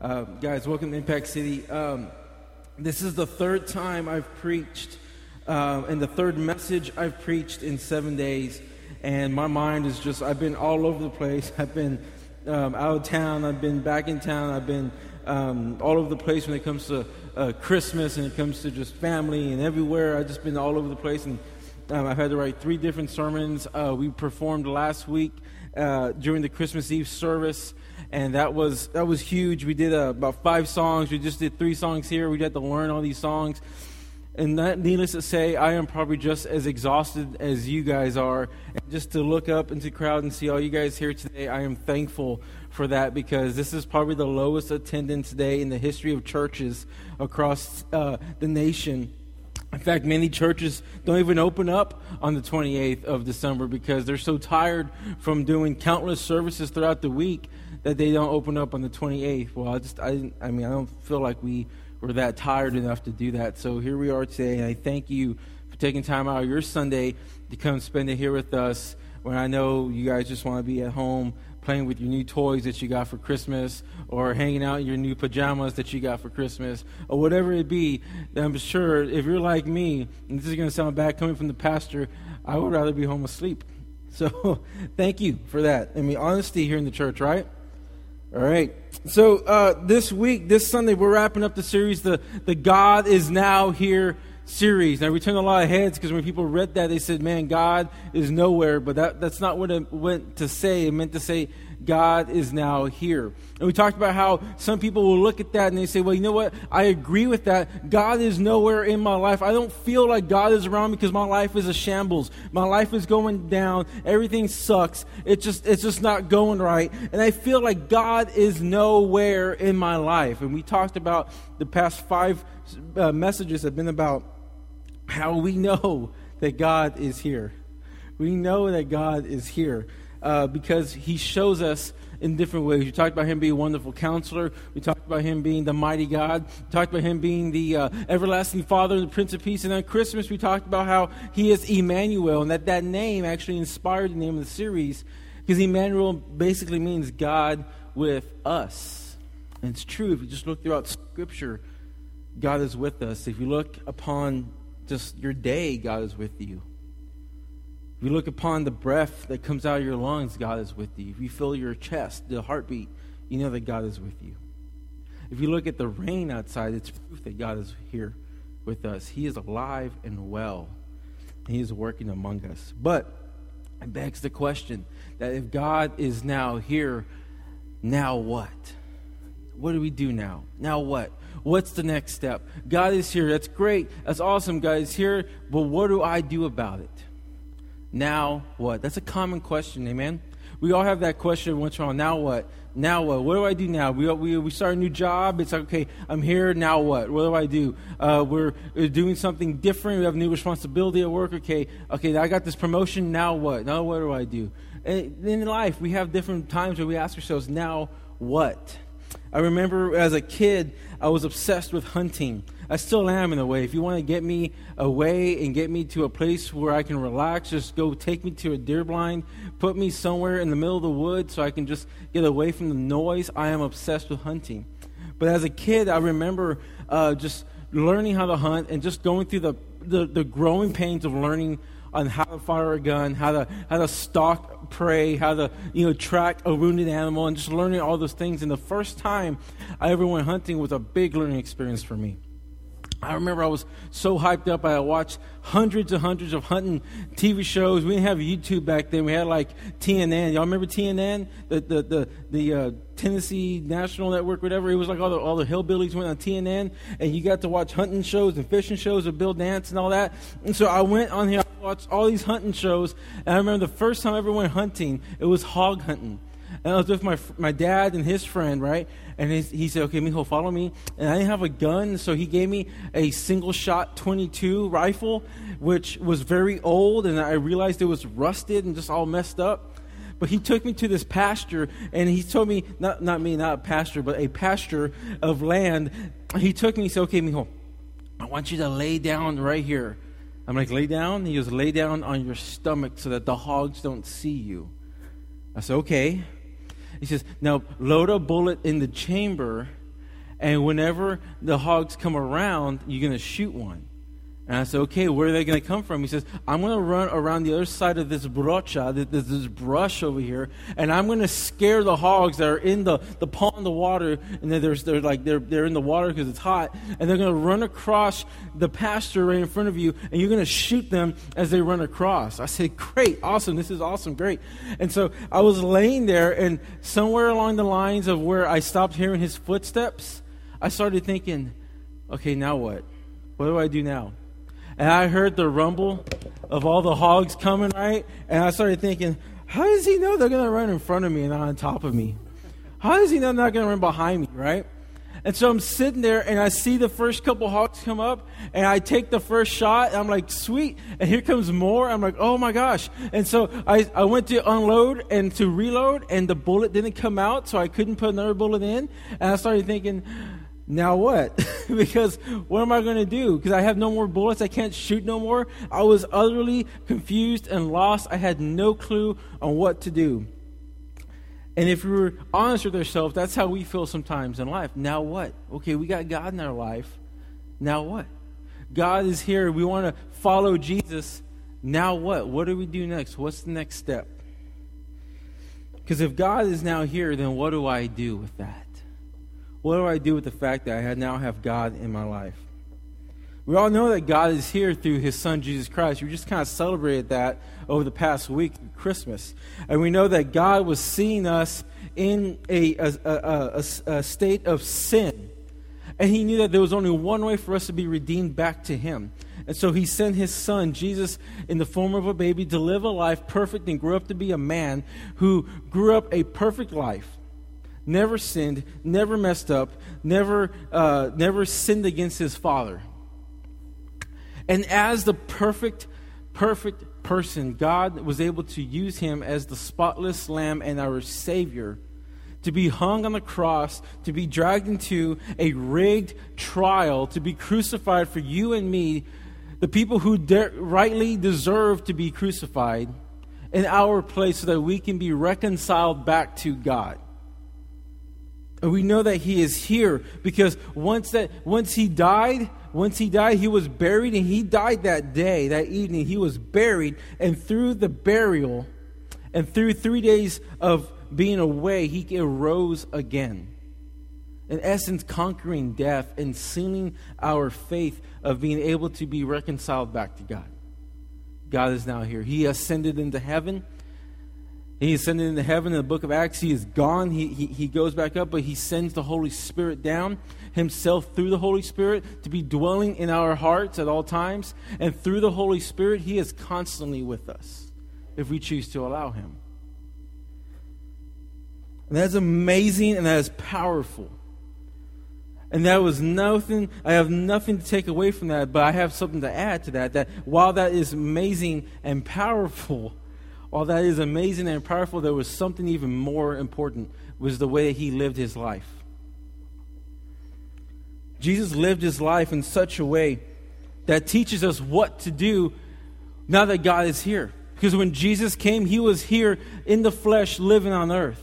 Uh, guys, welcome to Impact City. Um, this is the third time I've preached, uh, and the third message I've preached in seven days. And my mind is just, I've been all over the place. I've been um, out of town, I've been back in town, I've been um, all over the place when it comes to uh, Christmas and it comes to just family and everywhere. I've just been all over the place. And um, I've had to write three different sermons. Uh, we performed last week uh, during the Christmas Eve service and that was that was huge. We did uh, about five songs. We just did three songs here. We had to learn all these songs, and that, needless to say, I am probably just as exhausted as you guys are. And just to look up into the crowd and see all you guys here today, I am thankful for that because this is probably the lowest attendance day in the history of churches across uh, the nation. In fact, many churches don't even open up on the 28th of December because they're so tired from doing countless services throughout the week that they don't open up on the 28th. Well, I just, I, I mean, I don't feel like we were that tired enough to do that. So here we are today, and I thank you for taking time out of your Sunday to come spend it here with us. When I know you guys just want to be at home playing with your new toys that you got for Christmas, or hanging out in your new pajamas that you got for Christmas, or whatever it be. I'm sure if you're like me, and this is going to sound bad coming from the pastor, I would rather be home asleep. So thank you for that. I mean, honesty here in the church, right? All right. So uh, this week, this Sunday, we're wrapping up the series, the the God is now here series. Now we turned a lot of heads because when people read that, they said, "Man, God is nowhere." But that that's not what it meant to say. It meant to say God is now here. And we talked about how some people will look at that and they say, well, you know what? I agree with that. God is nowhere in my life. I don't feel like God is around because my life is a shambles. My life is going down. Everything sucks. It's just, it's just not going right. And I feel like God is nowhere in my life. And we talked about the past five uh, messages have been about how we know that God is here. We know that God is here uh, because he shows us in different ways. We talked about him being a wonderful counselor. We talked about him being the mighty God. We talked about him being the uh, everlasting Father, and the Prince of Peace. And on Christmas, we talked about how he is Emmanuel, and that that name actually inspired the name of the series because Emmanuel basically means God with us. And it's true if you just look throughout Scripture, God is with us. If you look upon just your day, God is with you. If you look upon the breath that comes out of your lungs, God is with you. If you feel your chest, the heartbeat, you know that God is with you. If you look at the rain outside, it's proof that God is here with us. He is alive and well. He is working among us. But it begs the question that if God is now here, now what? What do we do now? Now what? What's the next step? God is here. That's great. That's awesome. God is here. But what do I do about it? Now what? That's a common question, amen? We all have that question once in a while. Now what? Now what? What do I do now? We, we, we start a new job. It's like, okay, I'm here. Now what? What do I do? Uh, we're doing something different. We have new responsibility at work. Okay, okay, I got this promotion. Now what? Now what do I do? And in life, we have different times where we ask ourselves, now what? I remember as a kid, I was obsessed with hunting. I still am in a way. If you want to get me away and get me to a place where I can relax, just go take me to a deer blind, put me somewhere in the middle of the woods so I can just get away from the noise. I am obsessed with hunting. But as a kid, I remember uh, just learning how to hunt and just going through the, the, the growing pains of learning on how to fire a gun, how to how to stalk prey, how to you know track a wounded animal, and just learning all those things. And the first time I ever went hunting was a big learning experience for me. I remember I was so hyped up. I watched hundreds and hundreds of hunting TV shows. We didn't have YouTube back then. We had like TNN. Y'all remember TNN? The the the, the uh, Tennessee National Network, whatever. It was like all the all the hillbillies went on TNN, and you got to watch hunting shows and fishing shows with Bill Dance and all that. And so I went on here, I watched all these hunting shows, and I remember the first time I ever went hunting, it was hog hunting. And I was with my my dad and his friend, right? And he, he said, okay, mijo, follow me. And I didn't have a gun, so he gave me a single shot 22 rifle, which was very old, and I realized it was rusted and just all messed up. But he took me to this pasture, and he told me, not, not me, not a pasture, but a pasture of land. He took me, he said, okay, mijo, I want you to lay down right here. I'm like, lay down? He goes, lay down on your stomach so that the hogs don't see you. I said, okay. He says, now load a bullet in the chamber And whenever the hogs come around, you're going to shoot one. And I said, okay, where are they going to come from? He says, I'm going to run around the other side of this brocha, this, this brush over here, and I'm going to scare the hogs that are in the, the pond the water, and then they're like, they're, they're in the water because it's hot, and they're going to run across the pasture right in front of you, and you're going to shoot them as they run across. I said, great, awesome, this is awesome, great. And so I was laying there, and somewhere along the lines of where I stopped hearing his footsteps, I started thinking, okay, now what? What do I do now? And I heard the rumble of all the hogs coming, right? And I started thinking, how does he know they're going to run in front of me and not on top of me? How does he know they're not going to run behind me, right? And so I'm sitting there and I see the first couple hogs come up and I take the first shot and I'm like, sweet. And here comes more. I'm like, oh my gosh. And so I, I went to unload and to reload and the bullet didn't come out. So I couldn't put another bullet in. And I started thinking, now what? because what am I going to do? Because I have no more bullets. I can't shoot no more. I was utterly confused and lost. I had no clue on what to do. And if we were honest with ourselves, that's how we feel sometimes in life. Now what? Okay, we got God in our life. Now what? God is here. We want to follow Jesus. Now what? What do we do next? What's the next step? Because if God is now here, then what do I do with that? What do I do with the fact that I now have God in my life? We all know that God is here through his son, Jesus Christ. We just kind of celebrated that over the past week, Christmas. And we know that God was seeing us in a, a, a, a, state of sin. And he knew that there was only one way for us to be redeemed back to him. And so he sent his son, Jesus, in the form of a baby, to live a life perfect and grew up to be a man who grew up a perfect life never sinned, never messed up, never, uh, never sinned against his father. And as the perfect, perfect person, God was able to use him as the spotless lamb and our Savior to be hung on the cross, to be dragged into a rigged trial, to be crucified for you and me, the people who de- rightly deserve to be crucified, in our place so that we can be reconciled back to God. And we know that he is here because once that once he died, once he died, he was buried and he died that day, that evening. He was buried and through the burial and through 3 days of being away, he arose again. In essence, conquering death and sealing our faith of being able to be reconciled back to God. God is now here. He ascended into heaven he ascended into heaven in the book of Acts. He is gone. He, he, he goes back up, but he sends the Holy Spirit down himself through the Holy Spirit to be dwelling in our hearts at all times. And through the Holy Spirit, he is constantly with us if we choose to allow him. And that's amazing and that is powerful. And that was nothing, I have nothing to take away from that, but I have something to add to that. That while that is amazing and powerful, while that is amazing and powerful, there was something even more important was the way he lived his life. Jesus lived his life in such a way that teaches us what to do now that God is here. Because when Jesus came, he was here in the flesh living on earth.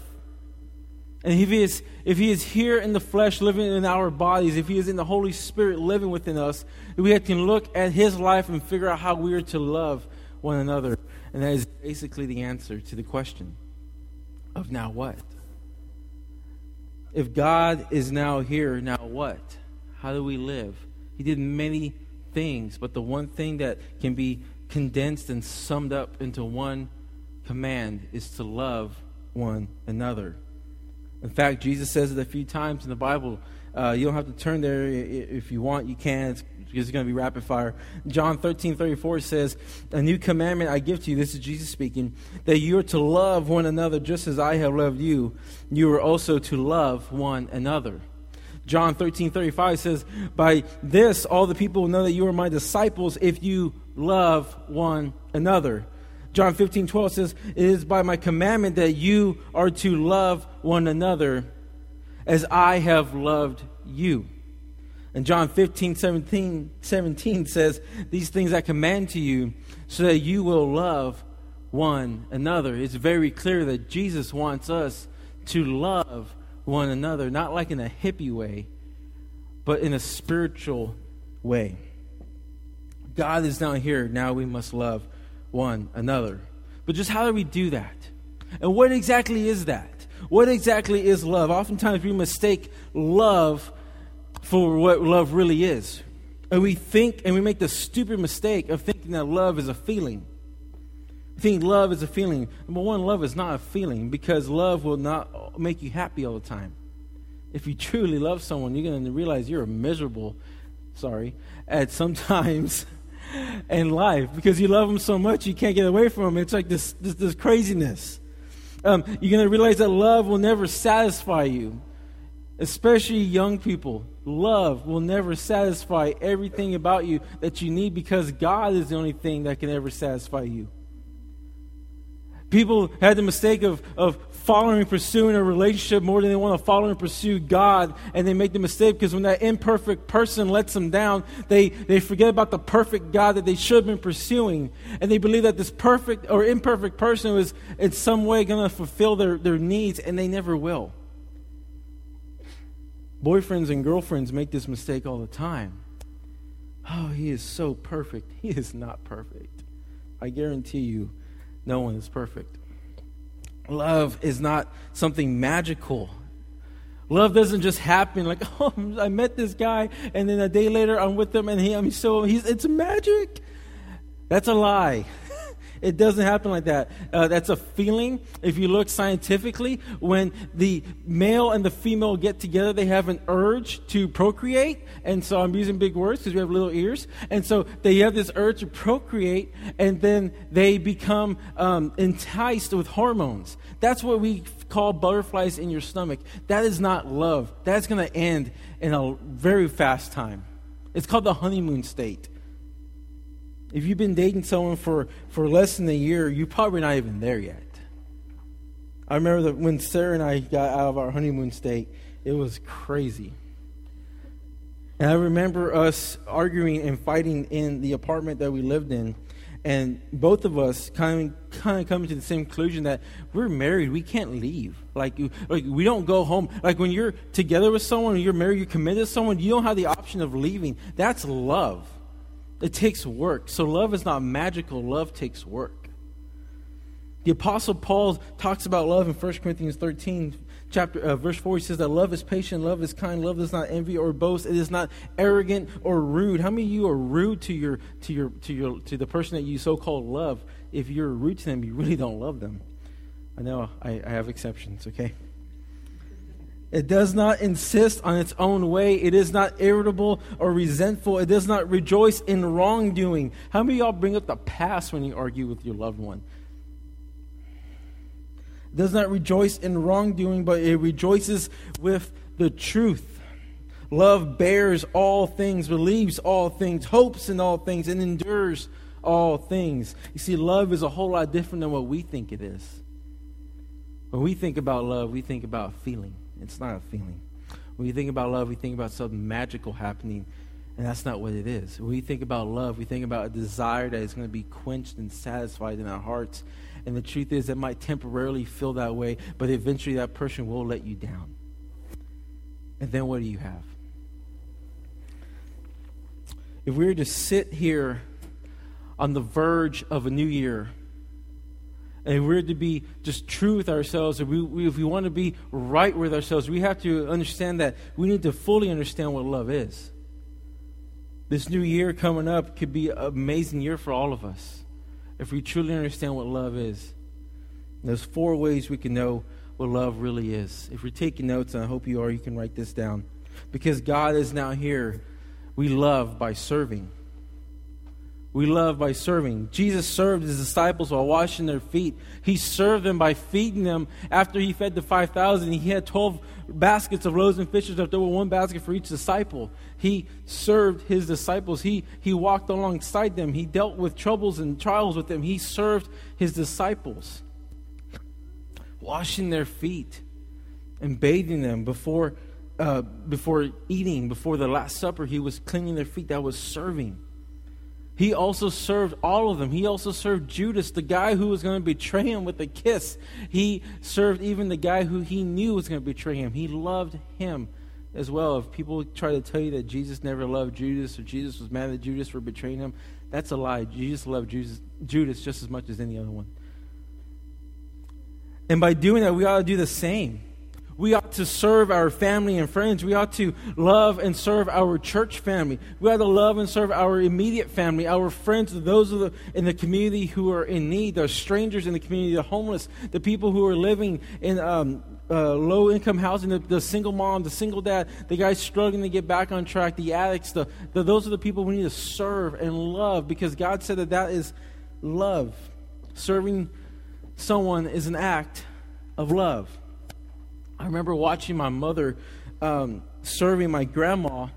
And if he, is, if he is here in the flesh living in our bodies, if he is in the Holy Spirit living within us, we can look at his life and figure out how we are to love one another. And that is basically the answer to the question of now what? If God is now here, now what? How do we live? He did many things, but the one thing that can be condensed and summed up into one command is to love one another. In fact, Jesus says it a few times in the Bible. Uh, you don't have to turn there if you want. You can. It's it's going to be rapid fire. John 13, 34 says, A new commandment I give to you, this is Jesus speaking, that you are to love one another just as I have loved you. You are also to love one another. John 13, 35 says, By this all the people will know that you are my disciples if you love one another. John 15, 12 says, It is by my commandment that you are to love one another as I have loved you. And John 15, 17, 17 says, These things I command to you so that you will love one another. It's very clear that Jesus wants us to love one another, not like in a hippie way, but in a spiritual way. God is down here. Now we must love one another. But just how do we do that? And what exactly is that? What exactly is love? Oftentimes we mistake love for what love really is. And we think and we make the stupid mistake of thinking that love is a feeling. I think love is a feeling. Number one, love is not a feeling because love will not make you happy all the time. If you truly love someone, you're going to realize you're miserable, sorry, at sometimes in life because you love them so much you can't get away from them. It's like this, this, this craziness. Um, you're going to realize that love will never satisfy you, especially young people. Love will never satisfy everything about you that you need because God is the only thing that can ever satisfy you. People had the mistake of, of following pursuing a relationship more than they want to follow and pursue God. And they make the mistake because when that imperfect person lets them down, they, they forget about the perfect God that they should have been pursuing. And they believe that this perfect or imperfect person is in some way going to fulfill their, their needs, and they never will. Boyfriends and girlfriends make this mistake all the time. Oh, he is so perfect. He is not perfect. I guarantee you no one is perfect. Love is not something magical. Love doesn't just happen like, oh, I met this guy, and then a day later I'm with him, and he, I'm so he's it's magic. That's a lie. It doesn't happen like that. Uh, that's a feeling. If you look scientifically, when the male and the female get together, they have an urge to procreate. And so I'm using big words because we have little ears. And so they have this urge to procreate, and then they become um, enticed with hormones. That's what we call butterflies in your stomach. That is not love. That's going to end in a very fast time. It's called the honeymoon state. If you've been dating someone for, for less than a year, you're probably not even there yet. I remember that when Sarah and I got out of our honeymoon state, it was crazy. And I remember us arguing and fighting in the apartment that we lived in. And both of us kind of, kind of coming to the same conclusion that we're married, we can't leave. Like, like we don't go home. Like when you're together with someone, you're married, you're committed to someone, you don't have the option of leaving. That's love. It takes work. So love is not magical, love takes work. The Apostle Paul talks about love in 1 Corinthians 13, chapter, uh, verse 4. He says that love is patient, love is kind, love does not envy or boast, it is not arrogant or rude. How many of you are rude to, your, to, your, to, your, to the person that you so called love? If you're rude to them, you really don't love them. I know I, I have exceptions, okay? It does not insist on its own way. It is not irritable or resentful. It does not rejoice in wrongdoing. How many y'all bring up the past when you argue with your loved one? It does not rejoice in wrongdoing, but it rejoices with the truth. Love bears all things, believes all things, hopes in all things, and endures all things. You see, love is a whole lot different than what we think it is. When we think about love, we think about feeling. It's not a feeling. When you think about love, we think about something magical happening, and that's not what it is. When we think about love, we think about a desire that is going to be quenched and satisfied in our hearts. And the truth is, it might temporarily feel that way, but eventually that person will let you down. And then what do you have? If we were to sit here on the verge of a new year, and we're to be just true with ourselves, if we, we, if we want to be right with ourselves, we have to understand that we need to fully understand what love is. This new year coming up could be an amazing year for all of us if we truly understand what love is. There's four ways we can know what love really is. If you're taking notes, and I hope you are, you can write this down. Because God is now here, we love by serving. We love by serving. Jesus served his disciples while washing their feet. He served them by feeding them. After he fed the 5,000, he had 12 baskets of loaves and fishes left over, one basket for each disciple. He served his disciples. He, he walked alongside them. He dealt with troubles and trials with them. He served his disciples, washing their feet and bathing them before, uh, before eating, before the Last Supper. He was cleaning their feet. That was serving. He also served all of them. He also served Judas, the guy who was going to betray him with a kiss. He served even the guy who he knew was going to betray him. He loved him as well. If people try to tell you that Jesus never loved Judas or Jesus was mad at Judas for betraying him, that's a lie. Jesus loved Judas, Judas just as much as any other one. And by doing that, we ought to do the same. We ought to serve our family and friends. We ought to love and serve our church family. We ought to love and serve our immediate family, our friends, those the, in the community who are in need, the strangers in the community, the homeless, the people who are living in um, uh, low income housing, the, the, single mom, the single dad, the guys struggling to get back on track, the addicts. The, the, those are the people we need to serve and love because God said that that is love. Serving someone is an act of love. I remember watching my mother um, serving my grandma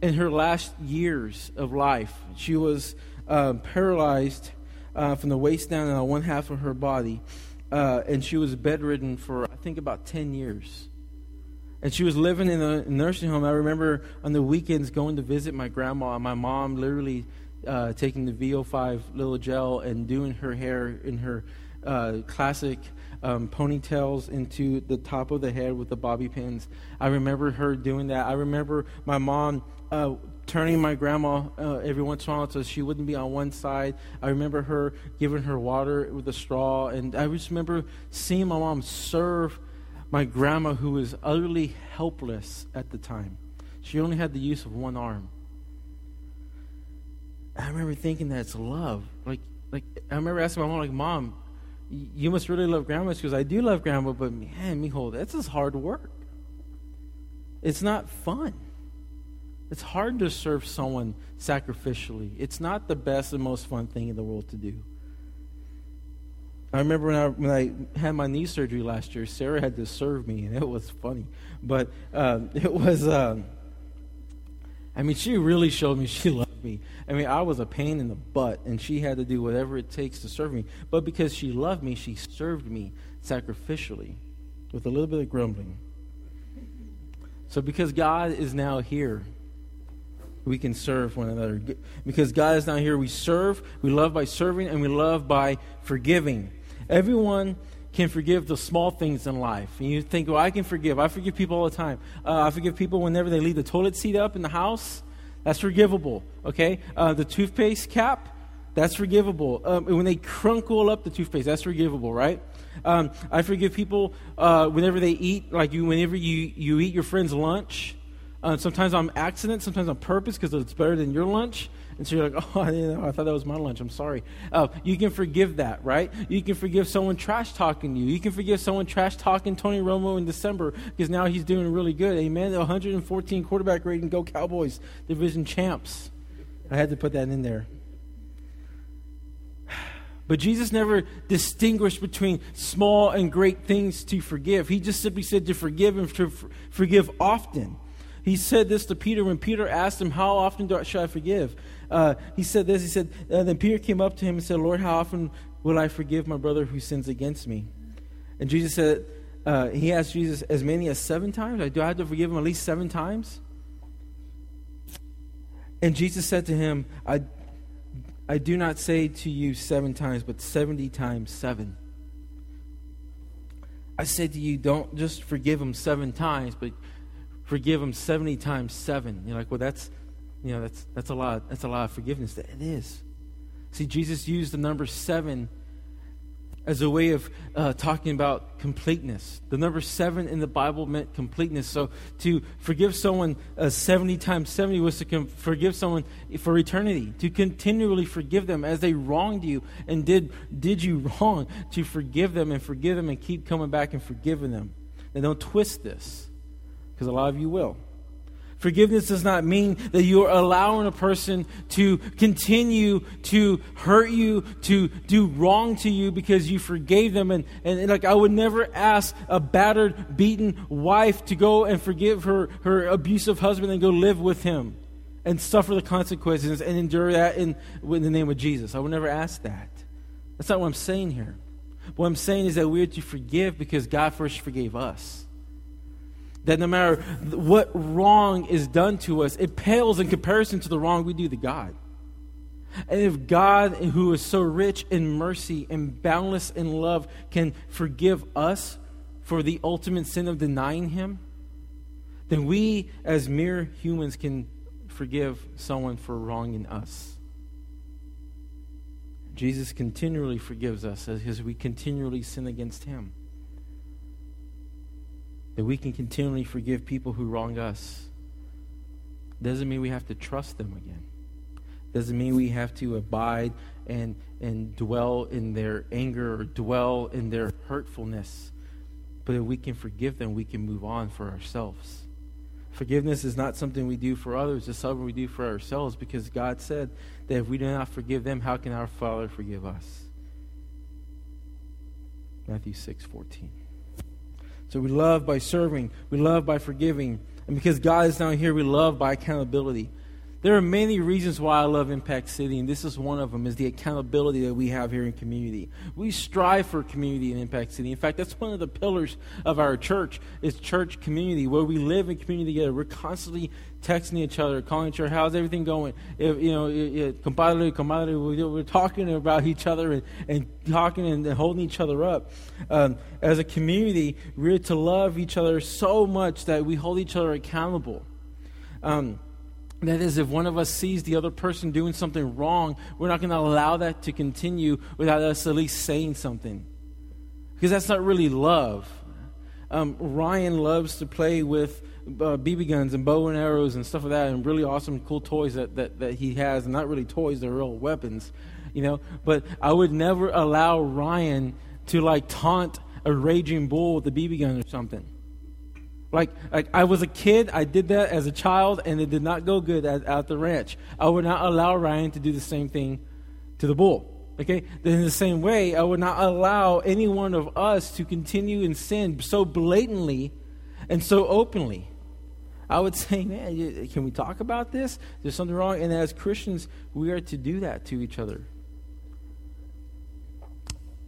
in her last years of life. She was uh, paralyzed uh, from the waist down on one half of her body, uh, and she was bedridden for, I think, about 10 years. And she was living in a nursing home. I remember on the weekends going to visit my grandma, and my mom literally uh, taking the VO5 little gel and doing her hair in her uh, classic um, ponytails into the top of the head with the bobby pins. I remember her doing that. I remember my mom uh, turning my grandma uh, every once in a while so she wouldn't be on one side. I remember her giving her water with a straw. And I just remember seeing my mom serve my grandma who was utterly helpless at the time. She only had the use of one arm. I remember thinking that's love. Like, like I remember asking my mom, like, Mom, you must really love grandma because I do love grandma, but man, mijo, that's just hard work. It's not fun. It's hard to serve someone sacrificially. It's not the best and most fun thing in the world to do. I remember when I, when I had my knee surgery last year, Sarah had to serve me, and it was funny. But um, it was, um, I mean, she really showed me she loved me. I mean, I was a pain in the butt, and she had to do whatever it takes to serve me. But because she loved me, she served me sacrificially with a little bit of grumbling. So, because God is now here, we can serve one another. Because God is now here, we serve, we love by serving, and we love by forgiving. Everyone can forgive the small things in life. And you think, well, I can forgive. I forgive people all the time. Uh, I forgive people whenever they leave the toilet seat up in the house. That's forgivable, okay? Uh, the toothpaste cap, that's forgivable. Um, when they crunkle up the toothpaste, that's forgivable, right? Um, I forgive people uh, whenever they eat, like you, whenever you, you eat your friend's lunch. Uh, sometimes on accident, sometimes on purpose because it's better than your lunch. And so you're like, oh, I know. I thought that was my lunch. I'm sorry. Uh, you can forgive that, right? You can forgive someone trash talking you. You can forgive someone trash talking Tony Romo in December because now he's doing really good. Amen. 114 quarterback rating. Go Cowboys. Division champs. I had to put that in there. But Jesus never distinguished between small and great things to forgive. He just simply said to forgive and to forgive often. He said this to Peter when Peter asked him, How often do I, should I forgive? Uh, he said this. He said, uh, Then Peter came up to him and said, Lord, how often will I forgive my brother who sins against me? And Jesus said, uh, He asked Jesus, As many as seven times? I do I have to forgive him at least seven times? And Jesus said to him, I, I do not say to you seven times, but 70 times seven. I said to you, don't just forgive him seven times, but forgive him 70 times 7. You're like, well, that's, you know, that's, that's, a, lot, that's a lot of forgiveness. It is. See, Jesus used the number 7 as a way of uh, talking about completeness. The number 7 in the Bible meant completeness. So to forgive someone uh, 70 times 70 was to com- forgive someone for eternity, to continually forgive them as they wronged you and did, did you wrong, to forgive them and forgive them and keep coming back and forgiving them. And don't twist this because a lot of you will. Forgiveness does not mean that you're allowing a person to continue to hurt you, to do wrong to you because you forgave them. And, and, and, like, I would never ask a battered, beaten wife to go and forgive her, her abusive husband and go live with him and suffer the consequences and endure that in, in the name of Jesus. I would never ask that. That's not what I'm saying here. What I'm saying is that we're to forgive because God first forgave us. That no matter what wrong is done to us, it pales in comparison to the wrong we do to God. And if God, who is so rich in mercy and boundless in love, can forgive us for the ultimate sin of denying Him, then we, as mere humans, can forgive someone for wronging us. Jesus continually forgives us as we continually sin against him. That we can continually forgive people who wrong us. Doesn't mean we have to trust them again. Doesn't mean we have to abide and, and dwell in their anger or dwell in their hurtfulness. But if we can forgive them, we can move on for ourselves. Forgiveness is not something we do for others, it's something we do for ourselves because God said that if we do not forgive them, how can our Father forgive us? Matthew 6 14. So we love by serving, we love by forgiving. And because God is down here, we love by accountability. There are many reasons why I love Impact City, and this is one of them, is the accountability that we have here in community. We strive for community in Impact City. In fact, that's one of the pillars of our church, is church community, where we live in community together. We're constantly texting each other, calling each other, how's everything going? If, you know, compadre, comadre, we're talking about each other and, and talking and holding each other up. Um, as a community, we're to love each other so much that we hold each other accountable. Um, that is, if one of us sees the other person doing something wrong, we're not going to allow that to continue without us at least saying something. Because that's not really love. Um, Ryan loves to play with uh, BB guns and bow and arrows and stuff like that, and really awesome, cool toys that, that, that he has. Not really toys, they're real weapons, you know. But I would never allow Ryan to like taunt a raging bull with a BB gun or something. Like, like I was a kid, I did that as a child, and it did not go good at, at the ranch. I would not allow Ryan to do the same thing to the bull. Okay? Then in the same way, I would not allow any one of us to continue in sin so blatantly and so openly. I would say, man, can we talk about this? There's something wrong. And as Christians, we are to do that to each other.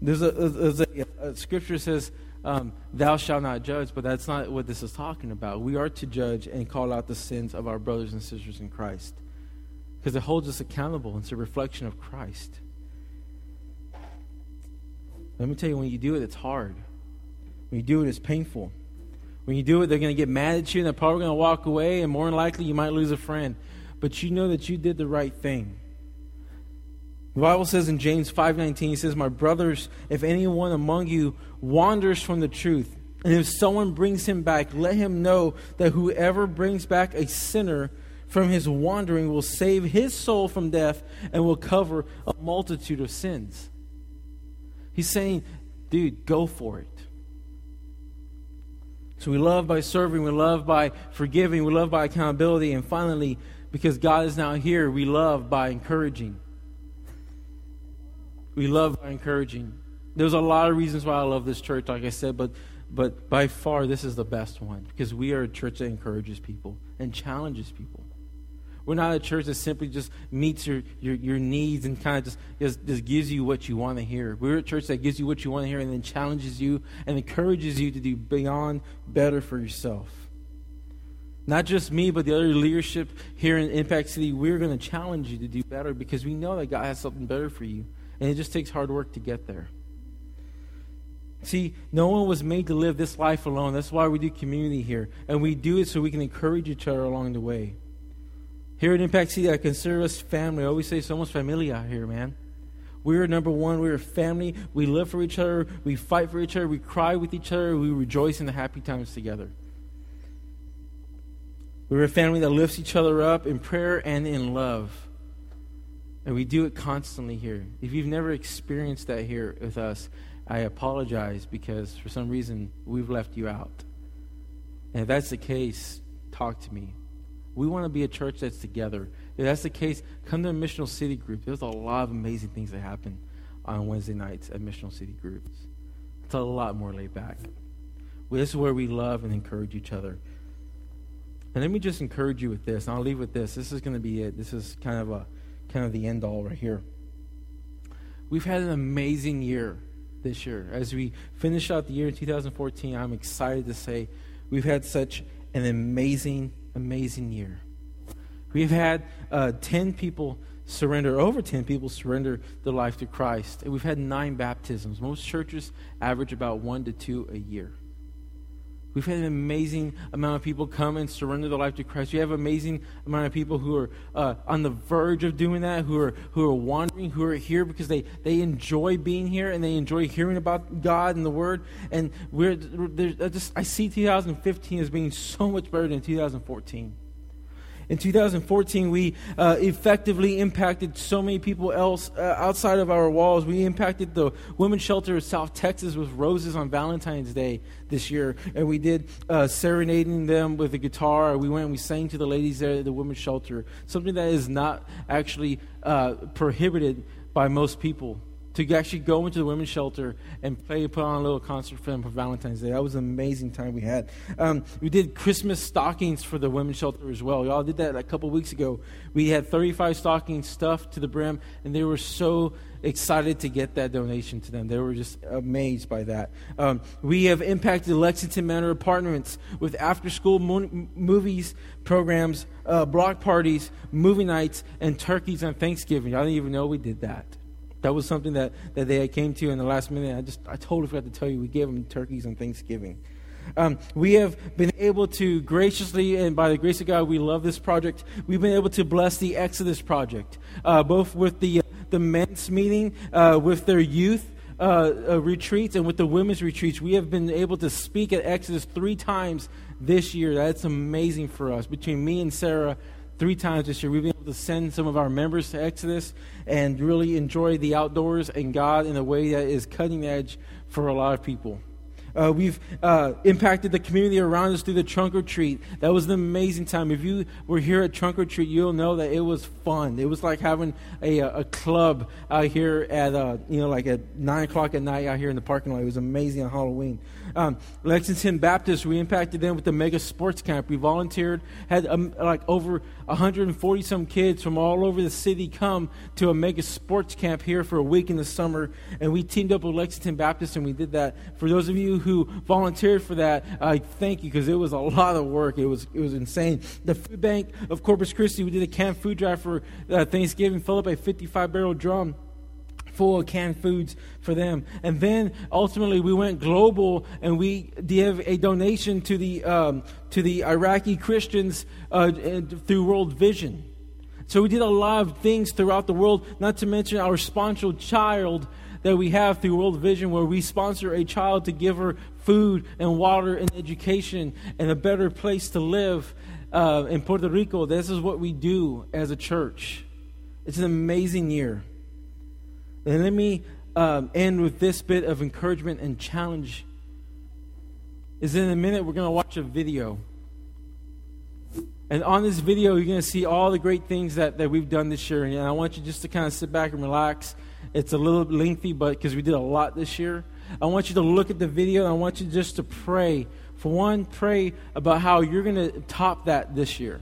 There's a, there's a, a scripture says, um, thou shalt not judge, but that's not what this is talking about. We are to judge and call out the sins of our brothers and sisters in Christ because it holds us accountable. It's a reflection of Christ. Let me tell you, when you do it, it's hard. When you do it, it's painful. When you do it, they're going to get mad at you and they're probably going to walk away, and more than likely, you might lose a friend. But you know that you did the right thing. The Bible says in James 5:19 he says, "My brothers, if anyone among you wanders from the truth, and if someone brings him back, let him know that whoever brings back a sinner from his wandering will save his soul from death and will cover a multitude of sins." He's saying, "Dude, go for it." So we love by serving, we love by forgiving, we love by accountability, and finally, because God is now here, we love by encouraging. We love encouraging. There's a lot of reasons why I love this church, like I said, but but by far this is the best one because we are a church that encourages people and challenges people. We're not a church that simply just meets your, your, your needs and kind of just, just, just gives you what you want to hear. We're a church that gives you what you want to hear and then challenges you and encourages you to do beyond better for yourself. Not just me, but the other leadership here in Impact City, we're going to challenge you to do better because we know that God has something better for you. And it just takes hard work to get there. See, no one was made to live this life alone. That's why we do community here. And we do it so we can encourage each other along the way. Here at Impact City, I consider us family. I always say somos familia here, man. We're number one. We're a family. We live for each other. We fight for each other. We cry with each other. We rejoice in the happy times together. We're a family that lifts each other up in prayer and in love. And we do it constantly here. If you've never experienced that here with us, I apologize because for some reason we've left you out. And if that's the case, talk to me. We want to be a church that's together. If that's the case, come to a missional city group. There's a lot of amazing things that happen on Wednesday nights at missional city groups. It's a lot more laid back. This is where we love and encourage each other. And let me just encourage you with this, and I'll leave with this. This is going to be it. This is kind of a kind of the end all right here. We've had an amazing year this year. As we finish out the year in 2014, I'm excited to say we've had such an amazing, amazing year. We've had uh, 10 people surrender, over 10 people surrender their life to Christ. And we've had nine baptisms. Most churches average about one to two a year. We've had an amazing amount of people come and surrender their life to Christ. We have an amazing amount of people who are uh, on the verge of doing that, who are who are wandering, who are here because they, they enjoy being here and they enjoy hearing about God and the Word. And we're, I just I see 2015 as being so much better than 2014. In 2014, we uh, effectively impacted so many people else uh, outside of our walls. We impacted the women's shelter of South Texas with roses on Valentine's Day this year, and we did uh, serenading them with a guitar. We went and we sang to the ladies there at the women's shelter, something that is not actually uh, prohibited by most people to actually go into the women's shelter and play, put on a little concert for them for Valentine's Day. That was an amazing time we had. Um, we did Christmas stockings for the women's shelter as well. Y'all did that a couple weeks ago. We had 35 stockings stuffed to the brim, and they were so excited to get that donation to them. They were just amazed by that. Um, we have impacted Lexington Manor apartments with after school mo- movies, programs, uh, block parties, movie nights, and turkeys on Thanksgiving. I didn't even know we did that. That was something that, that they came to in the last minute. I just I totally forgot to tell you we gave them turkeys on Thanksgiving. Um, we have been able to graciously, and by the grace of God, we love this project. We've been able to bless the Exodus project, uh, both with the uh, the men's meeting, uh, with their youth. Uh, uh, retreats and with the women's retreats, we have been able to speak at Exodus three times this year. That's amazing for us. Between me and Sarah, three times this year. We've been able to send some of our members to Exodus and really enjoy the outdoors and God in a way that is cutting edge for a lot of people. Uh, we've uh, impacted the community around us through the trunk or treat. That was an amazing time. If you were here at trunk or treat, you'll know that it was fun. It was like having a, a club out here at uh, you know like at nine o'clock at night out here in the parking lot. It was amazing on Halloween. Um, Lexington Baptist, we impacted them with the mega sports camp. We volunteered, had um, like over 140 some kids from all over the city come to a mega sports camp here for a week in the summer, and we teamed up with Lexington Baptist and we did that. For those of you who volunteered for that, I thank you because it was a lot of work. It was it was insane. The food bank of Corpus Christi, we did a canned food drive for uh, Thanksgiving. Filled up a 55 barrel drum full of canned foods for them. And then ultimately we went global and we gave a donation to the, um, to the Iraqi Christians uh, through World Vision. So we did a lot of things throughout the world, not to mention our sponsor child that we have through World Vision, where we sponsor a child to give her food and water and education and a better place to live uh, in Puerto Rico. This is what we do as a church. It's an amazing year. And let me um, end with this bit of encouragement and challenge. Is in a minute we're going to watch a video. And on this video, you're going to see all the great things that, that we've done this year. And I want you just to kind of sit back and relax. It's a little lengthy, but because we did a lot this year. I want you to look at the video. And I want you just to pray. For one, pray about how you're going to top that this year.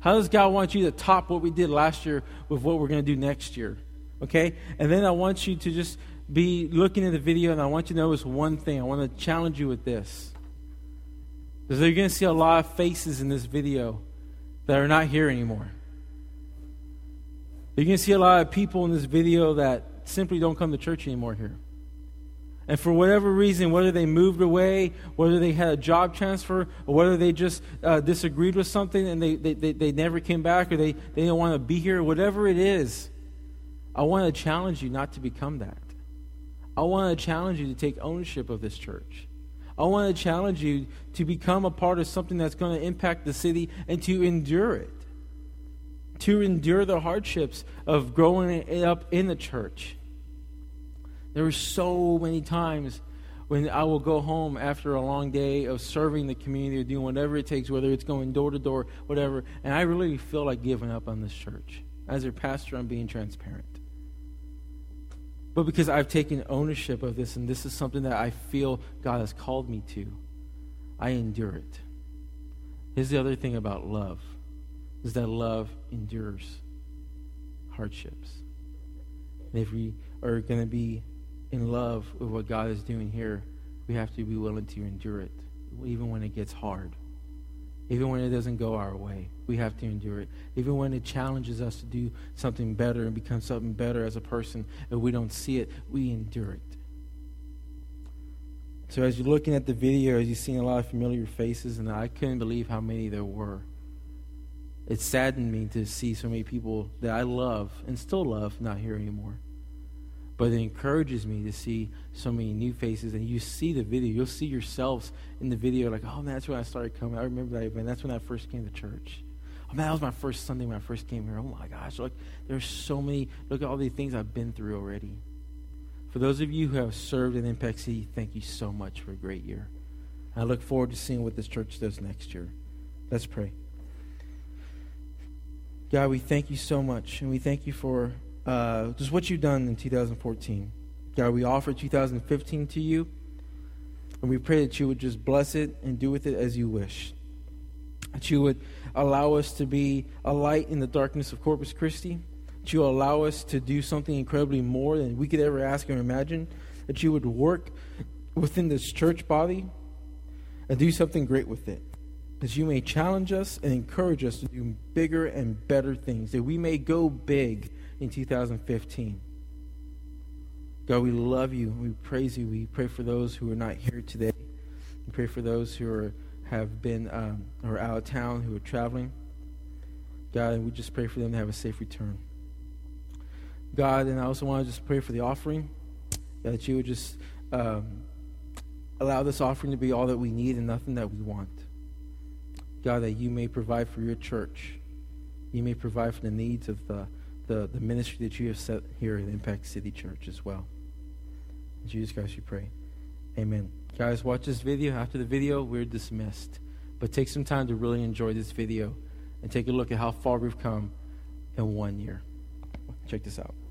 How does God want you to top what we did last year with what we're going to do next year? Okay? And then I want you to just be looking at the video, and I want you to notice one thing. I want to challenge you with this. Because you're going to see a lot of faces in this video that are not here anymore. You're going to see a lot of people in this video that simply don't come to church anymore here. And for whatever reason, whether they moved away, whether they had a job transfer, or whether they just uh, disagreed with something and they, they, they, they never came back or they, they didn't want to be here, whatever it is, I want to challenge you not to become that. I want to challenge you to take ownership of this church. I want to challenge you to become a part of something that's going to impact the city and to endure it. To endure the hardships of growing up in the church. There are so many times when I will go home after a long day of serving the community or doing whatever it takes, whether it's going door to door, whatever, and I really feel like giving up on this church. As their pastor, I'm being transparent but because I've taken ownership of this and this is something that I feel God has called me to, I endure it. Here's the other thing about love is that love endures hardships. And if we are going to be in love with what God is doing here, we have to be willing to endure it, even when it gets hard. Even when it doesn't go our way, we have to endure it. Even when it challenges us to do something better and become something better as a person, and we don't see it, we endure it. So as you're looking at the video, as you're seeing a lot of familiar faces, and I couldn't believe how many there were. It saddened me to see so many people that I love and still love not here anymore. But it encourages me to see so many new faces, and you see the video. You'll see yourselves in the video, like, oh man, that's when I started coming. I remember that event. That's when I first came to church. Oh man, that was my first Sunday when I first came here. Oh my gosh, look, there's so many. Look at all these things I've been through already. For those of you who have served in Impact City, thank you so much for a great year. I look forward to seeing what this church does next year. Let's pray. God, we thank you so much, and we thank you for uh, just what you've done in 2014. God, we offer 2015 to you, and we pray that you would just bless it and do with it as you wish. That you would allow us to be a light in the darkness of Corpus Christi. That you allow us to do something incredibly more than we could ever ask or imagine. That you would work within this church body and do something great with it. That you may challenge us and encourage us to do bigger and better things. That we may go big in 2015. God, we love you. We praise you. We pray for those who are not here today. We pray for those who are, have been um, or out of town, who are traveling. God, and we just pray for them to have a safe return. God, and I also want to just pray for the offering, that you would just um, allow this offering to be all that we need and nothing that we want. God, that you may provide for your church. You may provide for the needs of the the, the ministry that you have set here at Impact City Church as well. In Jesus Christ, we pray. Amen. Guys, watch this video. After the video, we're dismissed. But take some time to really enjoy this video and take a look at how far we've come in one year. Check this out.